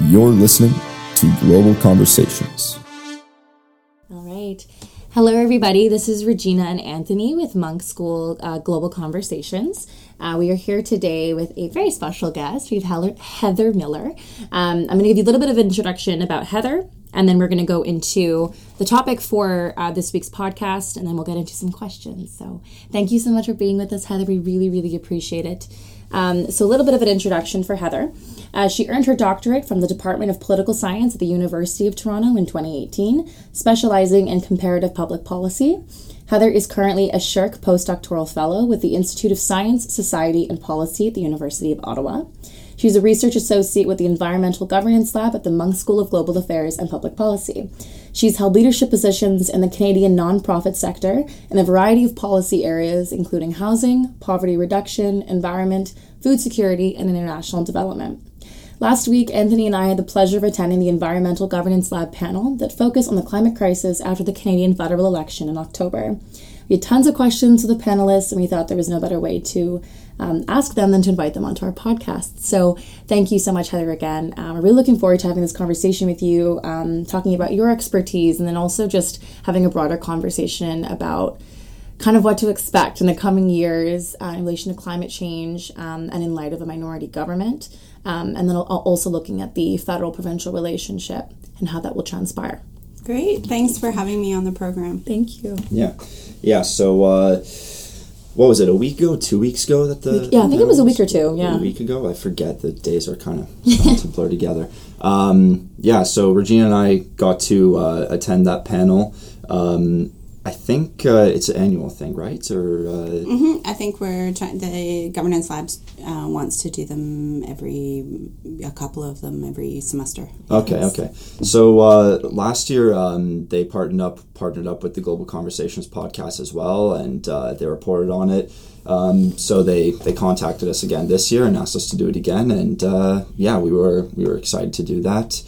You're listening to Global Conversations. All right. Hello, everybody. This is Regina and Anthony with Munk School uh, Global Conversations. Uh, we are here today with a very special guest. We have Heather Miller. Um, I'm going to give you a little bit of introduction about Heather, and then we're going to go into the topic for uh, this week's podcast, and then we'll get into some questions. So, thank you so much for being with us, Heather. We really, really appreciate it. Um, so, a little bit of an introduction for Heather. Uh, she earned her doctorate from the Department of Political Science at the University of Toronto in 2018, specializing in comparative public policy. Heather is currently a SSHRC postdoctoral fellow with the Institute of Science, Society, and Policy at the University of Ottawa. She's a research associate with the Environmental Governance Lab at the Munk School of Global Affairs and Public Policy. She's held leadership positions in the Canadian nonprofit sector in a variety of policy areas, including housing, poverty reduction, environment, food security, and international development. Last week, Anthony and I had the pleasure of attending the Environmental Governance Lab panel that focused on the climate crisis after the Canadian federal election in October. We had tons of questions to the panelists, and we thought there was no better way to um, ask them then to invite them onto our podcast. So, thank you so much, Heather, again. Um, we're really looking forward to having this conversation with you, um, talking about your expertise, and then also just having a broader conversation about kind of what to expect in the coming years uh, in relation to climate change um, and in light of a minority government. Um, and then also looking at the federal provincial relationship and how that will transpire. Great. Thanks for having me on the program. Thank you. Yeah. Yeah. So, uh, what was it? A week ago? Two weeks ago? That the yeah, I think it was a week or two. Yeah, a week ago. I forget. The days are kind of to blur together. Um, yeah. So Regina and I got to uh, attend that panel. Um, I think uh, it's an annual thing, right? Or uh, mm-hmm. I think we're trying. The governance labs uh, wants to do them every a couple of them every semester. Okay, okay. So uh, last year um, they partnered up partnered up with the Global Conversations podcast as well, and uh, they reported on it. Um, so they they contacted us again this year and asked us to do it again, and uh, yeah, we were we were excited to do that.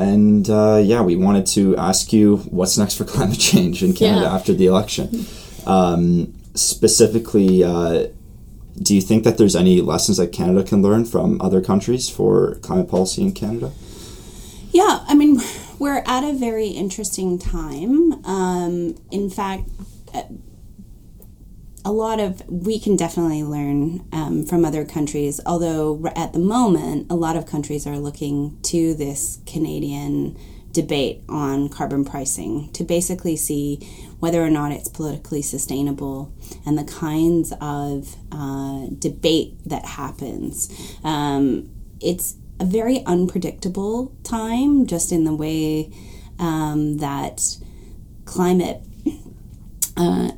And uh, yeah, we wanted to ask you what's next for climate change in Canada yeah. after the election. Um, specifically, uh, do you think that there's any lessons that Canada can learn from other countries for climate policy in Canada? Yeah, I mean, we're at a very interesting time. Um, in fact, a lot of we can definitely learn um, from other countries although at the moment a lot of countries are looking to this canadian debate on carbon pricing to basically see whether or not it's politically sustainable and the kinds of uh, debate that happens. Um, it's a very unpredictable time just in the way um, that climate uh,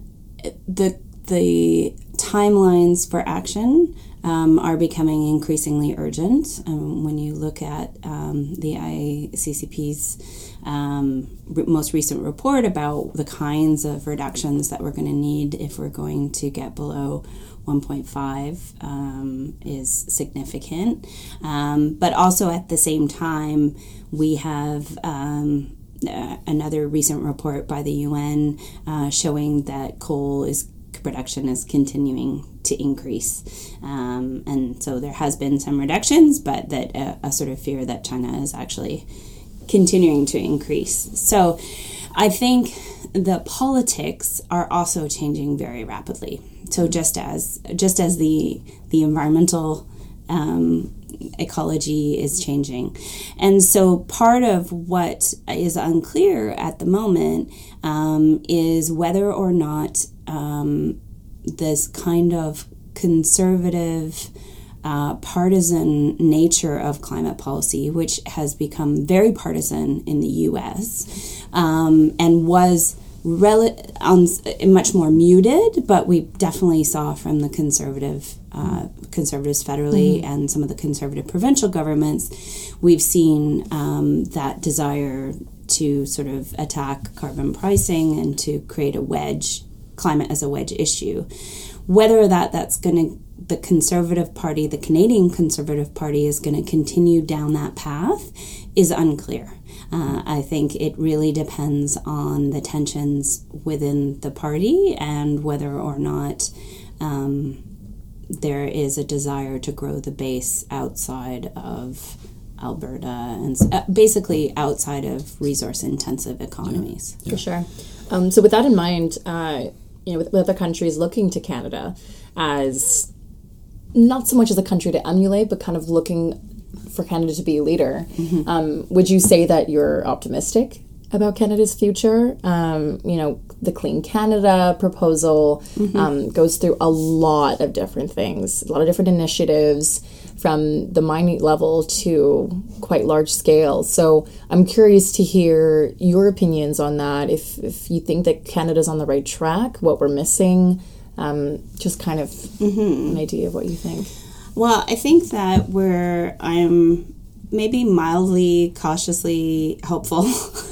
the the timelines for action um, are becoming increasingly urgent. Um, when you look at um, the ICCP's um, re- most recent report about the kinds of reductions that we're going to need if we're going to get below 1.5 um, is significant. Um, but also at the same time, we have uh, another recent report by the UN uh, showing that coal is production is continuing to increase. Um, and so there has been some reductions, but that uh, a sort of fear that China is actually continuing to increase. So I think the politics are also changing very rapidly. So just as just as the the environmental um, ecology is changing. And so part of what is unclear at the moment um, is whether or not um, this kind of conservative, uh, partisan nature of climate policy, which has become very partisan in the US um, and was rel- um, much more muted, but we definitely saw from the conservative uh, conservatives federally mm-hmm. and some of the conservative provincial governments, we've seen um, that desire to sort of attack carbon pricing and to create a wedge climate as a wedge issue. Whether that that's going to the Conservative Party, the Canadian Conservative Party, is going to continue down that path is unclear. Uh, I think it really depends on the tensions within the party and whether or not um, there is a desire to grow the base outside of Alberta, and uh, basically outside of resource intensive economies. For sure. Um, so, with that in mind, uh, you know, with, with other countries looking to Canada as not so much as a country to emulate, but kind of looking for Canada to be a leader, um, would you say that you're optimistic about Canada's future? Um, you know, the Clean Canada proposal um, goes through a lot of different things, a lot of different initiatives from the minute level to quite large scale. So I'm curious to hear your opinions on that. If, if you think that Canada's on the right track, what we're missing, um, just kind of an idea of what you think. Well, I think that we're I'm maybe mildly cautiously hopeful.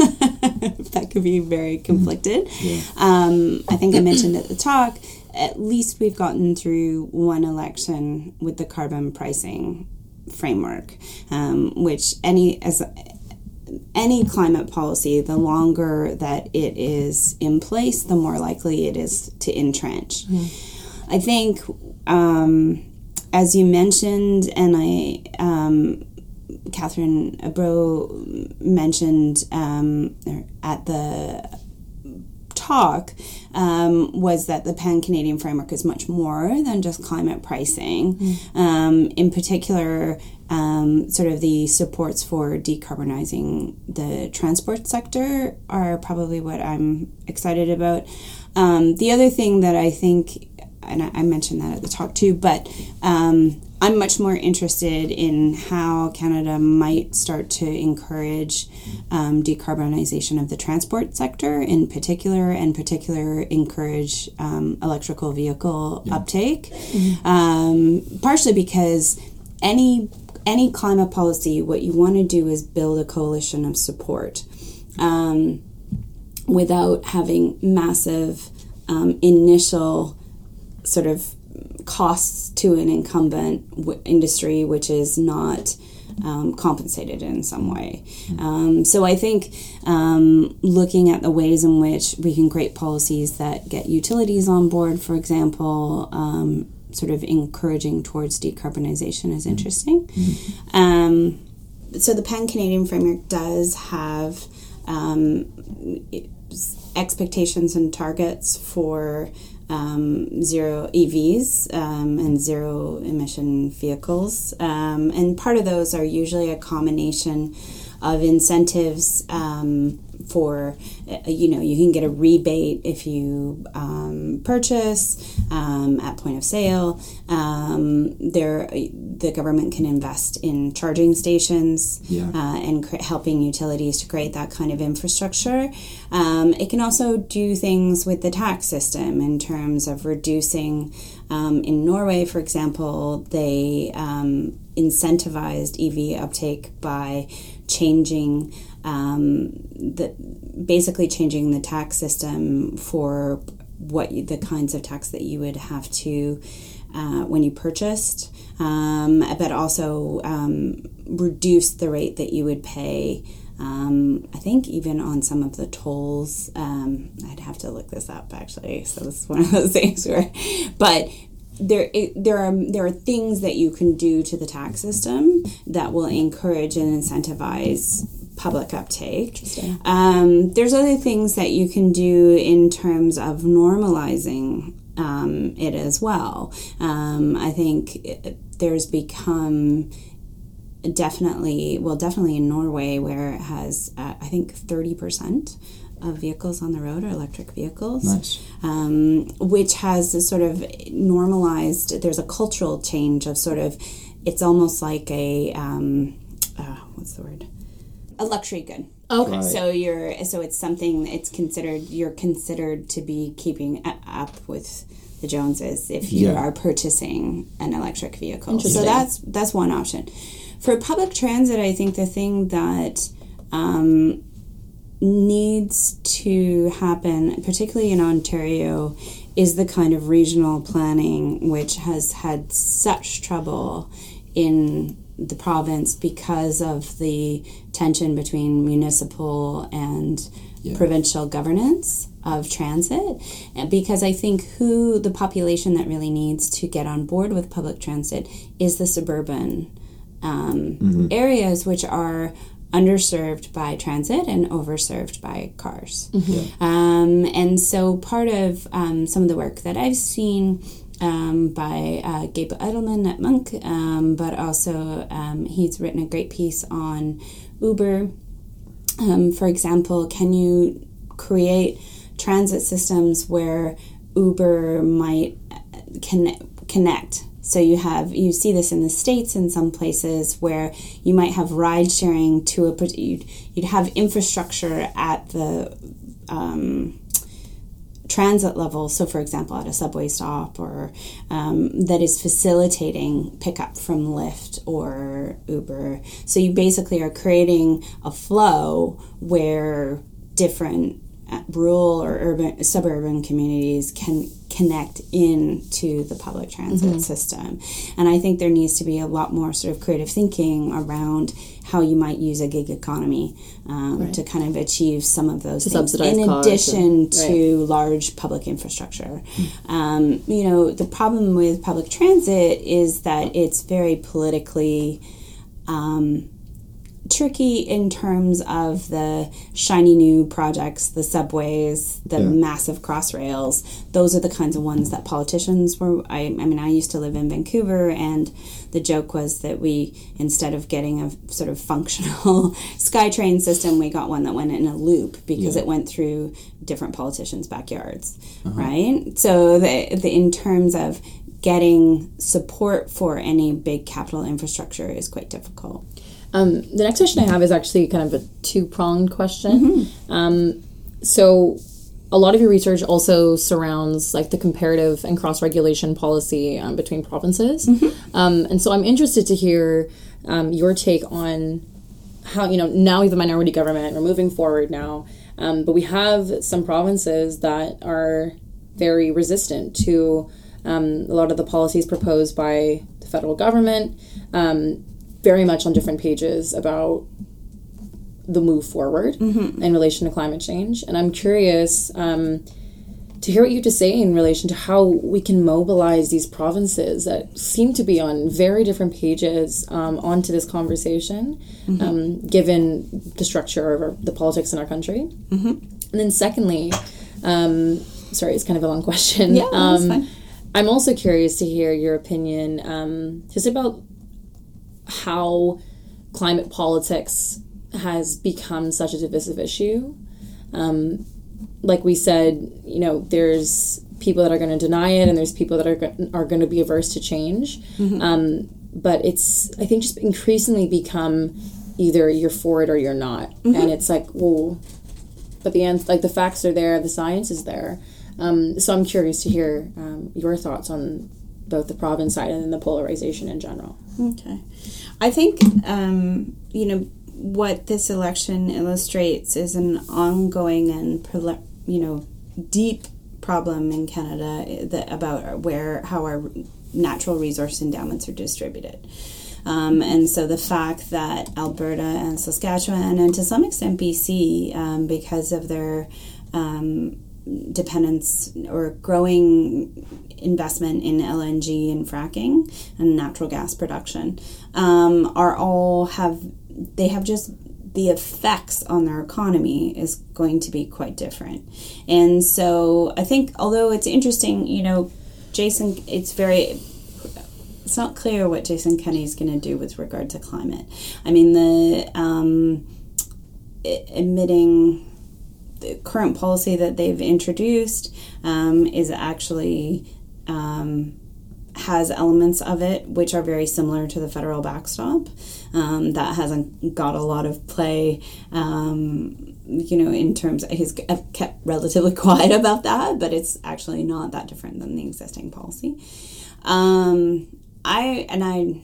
that could be very conflicted. Um, I think I mentioned at the talk. At least we've gotten through one election with the carbon pricing framework, um, which any as any climate policy, the longer that it is in place, the more likely it is to entrench. I think, um, as you mentioned, and I, um, Catherine Abreu mentioned um, at the talk um, was that the pan Canadian framework is much more than just climate pricing. Um, in particular, um, sort of the supports for decarbonizing the transport sector are probably what I'm excited about. Um, the other thing that I think, and I, I mentioned that at the talk too, but um, I'm much more interested in how Canada might start to encourage um, decarbonization of the transport sector in particular, and particular encourage um, electrical vehicle uptake. Um, partially because any any climate policy, what you want to do is build a coalition of support. Um, without having massive um, initial sort of costs to an incumbent w- industry which is not um, compensated in some way. Um, so I think um, looking at the ways in which we can create policies that get utilities on board, for example, um, sort of encouraging towards decarbonization is interesting. Um, so the Pan Canadian framework does have um, expectations and targets for um, zero EVs um, and zero emission vehicles. Um, and part of those are usually a combination of incentives um, for, uh, you know, you can get a rebate if you um, purchase um, at point of sale. Um, there, the government can invest in charging stations Yeah. uh, and cre- helping utilities to create that kind of infrastructure. Um, it can also do things with the tax system in terms of reducing. Um, in Norway, for example, they um, incentivized EV uptake by changing um, the basically changing the tax system for what you, the kinds of tax that you would have to uh, when you purchased, um, but also um, reduce the rate that you would pay. Um, I think even on some of the tolls, um, I'd have to look this up actually. So this is one of those things where, but there it, there are there are things that you can do to the tax system that will encourage and incentivize public uptake. Um, there's other things that you can do in terms of normalizing um, it as well. Um, I think it, there's become definitely well definitely in Norway where it has uh, I think 30% of vehicles on the road are electric vehicles Nice. um, which has this sort of normalized there's a cultural change of sort of it's almost like a um, uh, what's the word a luxury good Okay. Right. so you're so it's something it's considered you're considered to be keeping up with the Joneses if you Yeah. are purchasing an electric vehicle. So that's that's one option. For public transit, I think the thing that um, needs to happen, particularly in Ontario, is the kind of regional planning which has had such trouble in the province because of the tension between municipal and Yeah. provincial governance of transit and because i think who the population that really needs to get on board with public transit is the suburban um, areas which are underserved by transit and overserved by cars. Um, and so part of um, some of the work that I've seen um, by uh, Gabe Eidelman at Munk, um, but also um, he's written a great piece on Uber. Um, for example, can you create transit systems where Uber might can connect? So you have you see this in the states in some places where you might have ride sharing to a you'd, you'd have infrastructure at the um, transit level. So, for example, at a subway stop or um, that is facilitating pickup from Lyft or Uber. So, you basically are creating a flow where different rural or urban suburban communities can connect into the public transit system. And i think there needs to be a lot more sort of creative thinking around how you might use a gig economy um, to kind of achieve some of those things subsidize in addition and- to large public infrastructure. Um, you know the problem with public transit is that it's very politically um, tricky in terms of the shiny new projects, the subways, the Yeah. massive cross rails. Those are the kinds of ones that politicians were. I, I mean, I used to live in Vancouver, and the joke was that we, instead of getting a sort of functional SkyTrain system, we got one that went in a loop because it went through different politicians' backyards, uh-huh. right? So, the, the in terms of getting support for any big capital infrastructure is quite difficult. Um, the next question I have is actually kind of a two pronged question. Um, so, a lot of your research also surrounds like the comparative and cross regulation policy um, between provinces, um, and so I'm interested to hear um, your take on how you know now we have a minority government. We're moving forward now, um, but we have some provinces that are very resistant to um, a lot of the policies proposed by the federal government. Um, very much on different pages about the move forward in relation to climate change. And I'm curious um, to hear what you have to say in relation to how we can mobilize these provinces that seem to be on very different pages um, onto this conversation, um, given the structure of our, the politics in our country. And then, secondly, um, sorry, it's kind of a long question. Yeah, that's um, fine. I'm also curious to hear your opinion um, just about how climate politics has become such a divisive issue. Um, like we said, you know, there's people that are going to deny it, and there's people that are are going to be averse to change. Um, but it's, I think, just increasingly become either you're for it or you're not, and it's like, well, but the end, like the facts are there, the science is there. Um, so I'm curious to hear um, your thoughts on both the province side and then the polarization in general. Okay. I think, um, you know, what this election illustrates is an ongoing and, you know, deep problem in Canada eh, that about where how our natural resource endowments are distributed. Um, and so the fact that Alberta and Saskatchewan, and to some extent BC, um, because of their um, dependence or growing investment in LNG and fracking and natural gas production um, are all have they have just the effects on their economy is going to be quite different. And so I think although it's interesting you know Jason it's very it's not clear what Jason Kenney is going to do with regard to climate. I mean the um, emitting the current policy that they've introduced um, is actually um, has elements of it which are very similar to the federal backstop. Um, that hasn't got a lot of play, um, you know, in terms. of, He's kept relatively quiet about that, but it's actually not that different than the existing policy. Um, I and I,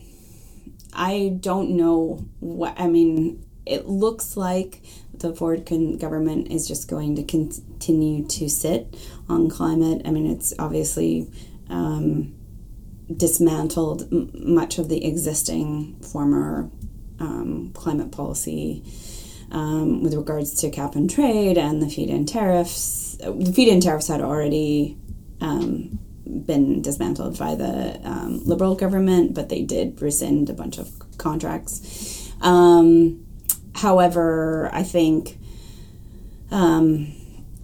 I don't know what I mean. It looks like the Ford government is just going to continue to sit on climate. I mean, it's obviously um, dismantled m- much of the existing former um, climate policy um, with regards to cap and trade and the feed-in tariffs. The feed-in tariffs had already um, been dismantled by the um, Liberal government, but they did rescind a bunch of contracts. Um, however, I think um,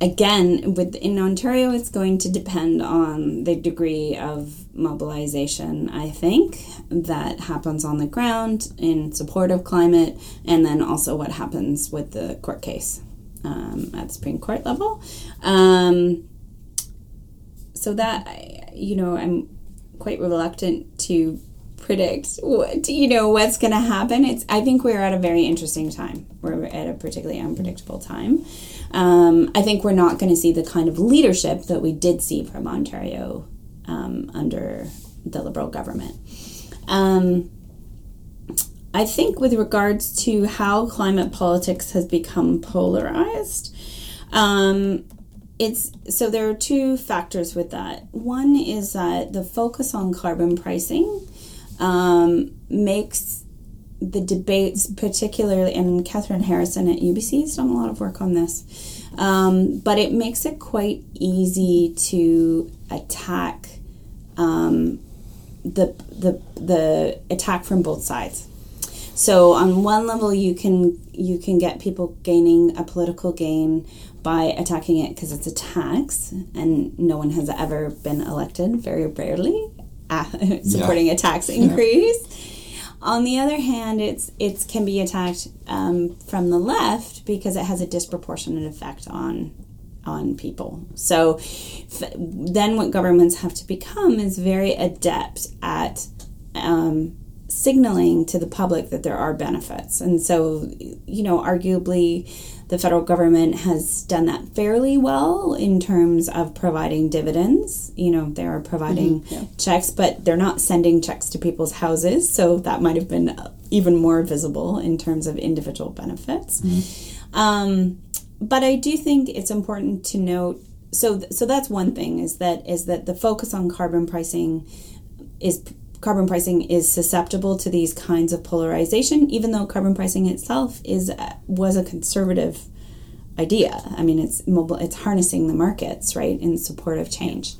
again with in Ontario, it's going to depend on the degree of mobilization. I think that happens on the ground in support of climate, and then also what happens with the court case um, at the Supreme Court level. Um, so that you know, I'm quite reluctant to predict what you know what's going to happen. It's I think we're at a very interesting time. We're at a particularly unpredictable time. Um, I think we're not going to see the kind of leadership that we did see from Ontario um, under the Liberal government. Um, I think with regards to how climate politics has become polarized, um, it's so there are two factors with that. One is that the focus on carbon pricing um, makes the debates, particularly, and Kathryn Harrison at UBC has done a lot of work on this, um, but it makes it quite easy to attack um, the, the, the attack from both sides. So on one level, you can you can get people gaining a political gain by attacking it because it's a tax, and no one has ever been elected, very rarely, supporting yeah. a tax increase. Yeah. On the other hand, it's it can be attacked um, from the left because it has a disproportionate effect on on people. So f- then, what governments have to become is very adept at um, signaling to the public that there are benefits. And so, you know, arguably the federal government has done that fairly well in terms of providing dividends. You know, they are providing mm-hmm, yeah. checks, but they're not sending checks to people's houses. So that might have been even more visible in terms of individual benefits. Mm-hmm. Um, but I do think it's important to note. So, so that's one thing is that is that the focus on carbon pricing is carbon pricing is susceptible to these kinds of polarization, even though carbon pricing itself is was a conservative idea. I mean, it's mobile, it's harnessing the markets right in support of change.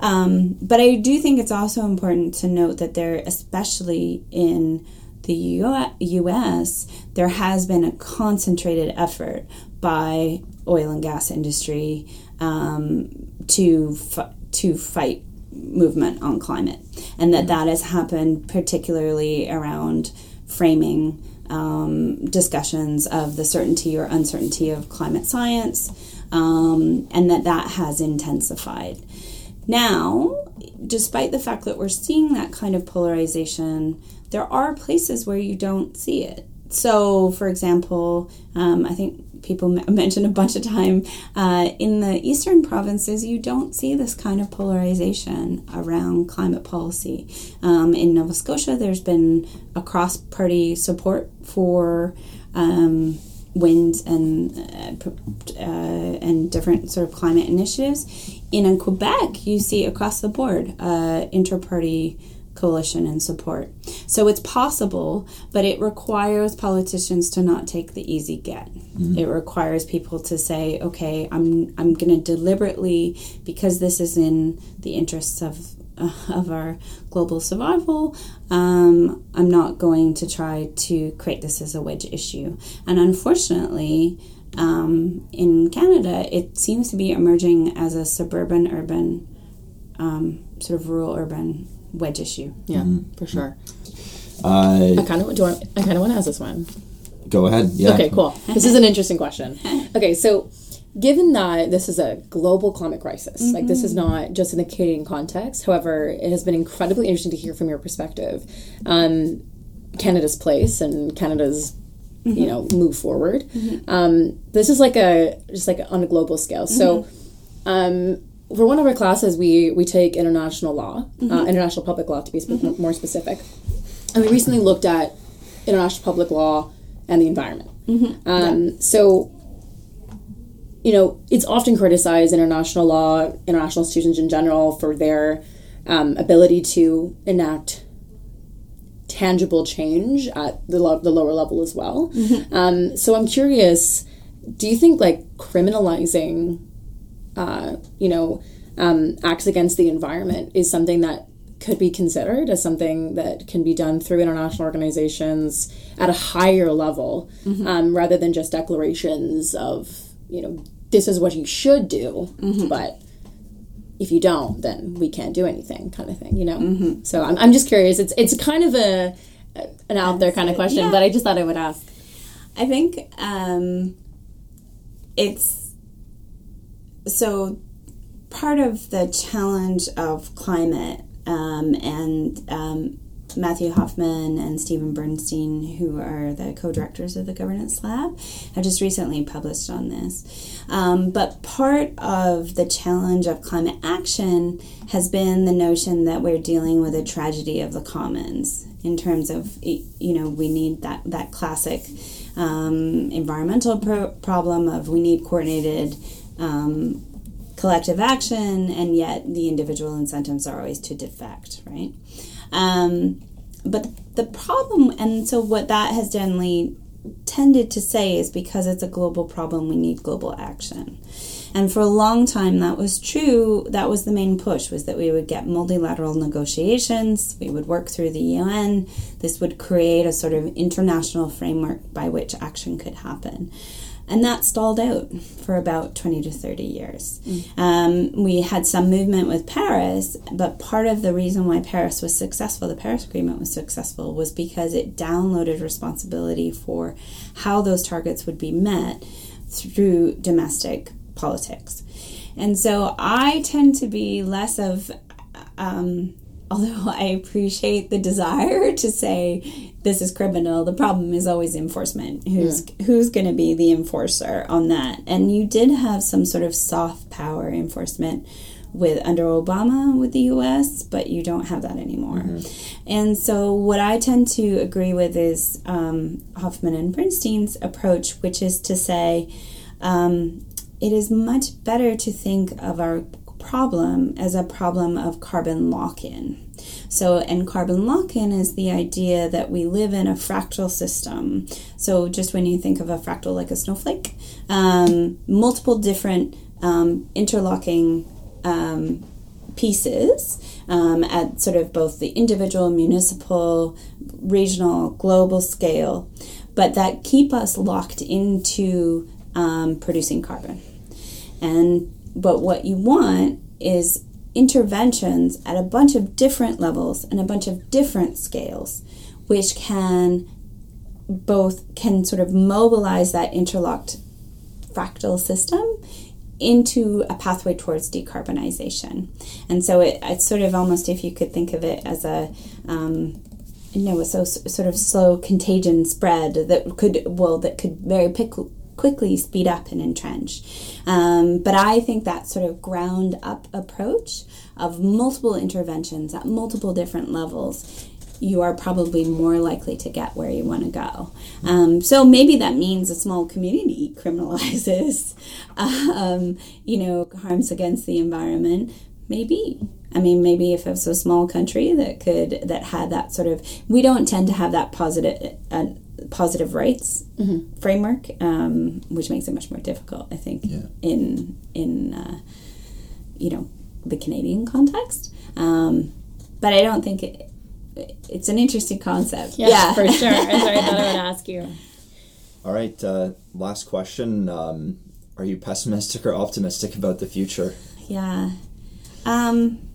Um, but I do think it's also important to note that there, especially in the U.S., there has been a concentrated effort by oil and gas industry um, to to fight movement on climate, and that that has happened particularly around framing um, discussions of the certainty or uncertainty of climate science, um, and that that has intensified. Now, despite the fact that we're seeing that kind of polarization, there are places where you don't see it. So, for example, um, I think people mentioned a bunch of time uh, in the eastern provinces you don't see this kind of polarization around climate policy. Um, in nova scotia there's been a cross-party support for um, wind and uh, uh, and different sort of climate initiatives. In quebec you see across the board uh, inter-party coalition and support. So it's possible, but it requires politicians to not take the easy get. Mm-hmm. It requires people to say, okay, I'm I'm going to deliberately because this is in the interests of uh, of our global survival, um, I'm not going to try to create this as a wedge issue. And unfortunately, um, in Canada, it seems to be emerging as a suburban urban, um, sort of rural urban wedge issue. Yeah, mm-hmm. for sure. Uh, I kind of do. Want, I kind of want to ask this one. Go ahead. Yeah. Okay. Cool. this is an interesting question. Okay, so given that this is a global climate crisis, mm-hmm. like this is mm-hmm. not just in the Canadian context. However, it has been incredibly interesting to hear from your perspective, um, Canada's place and Canada's mm-hmm. you know move forward. Mm-hmm. Um, this is like a just like on a global scale. So. Mm-hmm. Um, for one of our classes, we we take international law, uh, mm-hmm. uh, international public law to be spe- mm-hmm. more specific, and we recently looked at international public law and the environment. Mm-hmm. Um, yeah. So, you know, it's often criticized international law, international institutions in general, for their um, ability to enact tangible change at the, lo- the lower level as well. Mm-hmm. Um, so I'm curious, do you think like criminalizing uh, you know, um, acts against the environment is something that could be considered as something that can be done through international organizations at a higher level Mm-hmm. um, rather than just declarations of you know this is what you should do Mm-hmm. but if you don't then we can't do anything kind of thing you know Mm-hmm. so I'm, I'm just curious it's it's kind of a an out there kind of question Yeah. but i just thought i would ask I think um, it's so part of the challenge of climate um, and um, Matthew Hoffmann and Steven Bernstein, who are the co directors of the Governance Lab, have just recently published on this. Um, but part of the challenge of climate action has been the notion that we're dealing with a tragedy of the commons in terms of, you know, we need that, that classic um, environmental pro- problem of we need coordinated um, collective action, and yet the individual incentives are always to defect, right? Um, but the problem, and so what that has generally tended to say is because it's a global problem, we need global action. And for a long time, that was true. That was the main push: was that we would get multilateral negotiations. We would work through the UN. This would create a sort of international framework by which action could happen and that stalled out for about 20 to 30 years. Um, we had some movement with Paris, but part of the reason why Paris was successful, the Paris Agreement was successful, was because it downloaded responsibility for how those targets would be met through domestic politics. And so I tend to be less of, um, although I appreciate the desire to say this is criminal, the problem is always enforcement. Who's who's going to be the enforcer on that? And you did have some sort of soft power enforcement with under Obama with the U.S., but you don't have that anymore. And so, what I tend to agree with is um, Hoffmann and Bernstein's approach, which is to say um, it is much better to think of our problem as a problem of carbon lock in. So, and carbon lock in is the idea that we live in a fractal system. So, just when you think of a fractal like a snowflake, um, multiple different um, interlocking um, pieces um, at sort of both the individual, municipal, regional, global scale, but that keep us locked into um, producing carbon. And but what you want is interventions at a bunch of different levels and a bunch of different scales, which can both can sort of mobilize that interlocked fractal system into a pathway towards decarbonization. And so it, it's sort of almost if you could think of it as a um, you know, a so sort of slow contagion spread that could well that could very pick, quickly speed up and entrench. Um, but I think that sort of ground up approach of multiple interventions at multiple different levels you are probably more likely to get where you want to go. Um, so maybe that means a small community criminalizes, um, you know, harms against the environment. Maybe. I mean, maybe if it was a small country that could that had that sort of, we don't tend to have that positive. Uh, positive rights framework, um, which makes it much more difficult, I think, in in uh, you know the Canadian context. Um, but I don't think it, it's an interesting concept. Yeah, for sure. That's what I thought I would ask you. All right, uh, last question. Um, are you pessimistic or optimistic about the future? Yeah. Um,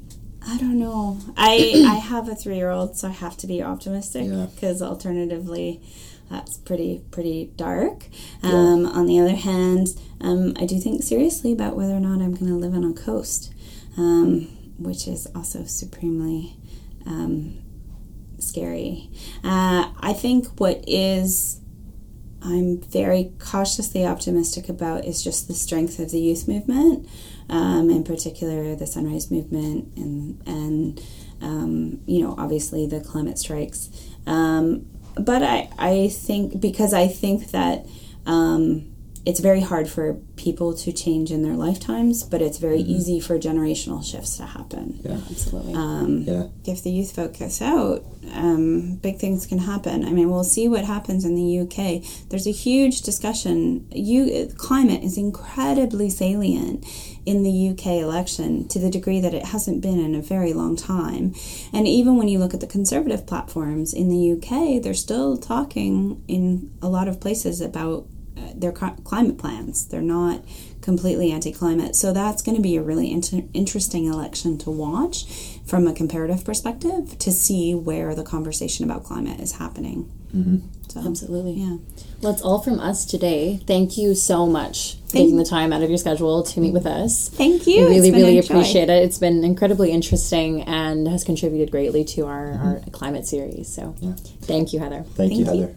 I don't know. I I have a three year old, so I have to be optimistic Yeah. because alternatively, that's pretty pretty dark. Um, On the other hand, um, I do think seriously about whether or not I'm going to live on a coast, um, which is also supremely um, scary. Uh, I think what is I'm very cautiously optimistic about is just the strength of the youth movement, um, in particular the Sunrise Movement, and and um, you know obviously the climate strikes. Um, but I I think because I think that um, it's very hard for people to change in their lifetimes, but it's very easy for generational shifts to happen. Yeah. Absolutely. Um, Yeah. if the youth focus out, um, big things can happen. I mean, we'll see what happens in the UK. There's a huge discussion. You climate is incredibly salient in the UK election to the degree that it hasn't been in a very long time. And even when you look at the conservative platforms in the UK, they're still talking in a lot of places about their cli- climate plans. They're not completely anti-climate. So that's going to be a really inter- interesting election to watch from a comparative perspective to see where the conversation about climate is happening. Mm-hmm. So, Absolutely. Yeah. Well, it's all from us today. Thank you so much for taking the time out of your schedule to meet with us. Thank you. We really, really appreciate it. It's been incredibly interesting and has contributed greatly to our, our mm-hmm. climate series. So, thank you, Heather. Thank, Thank you. Heather.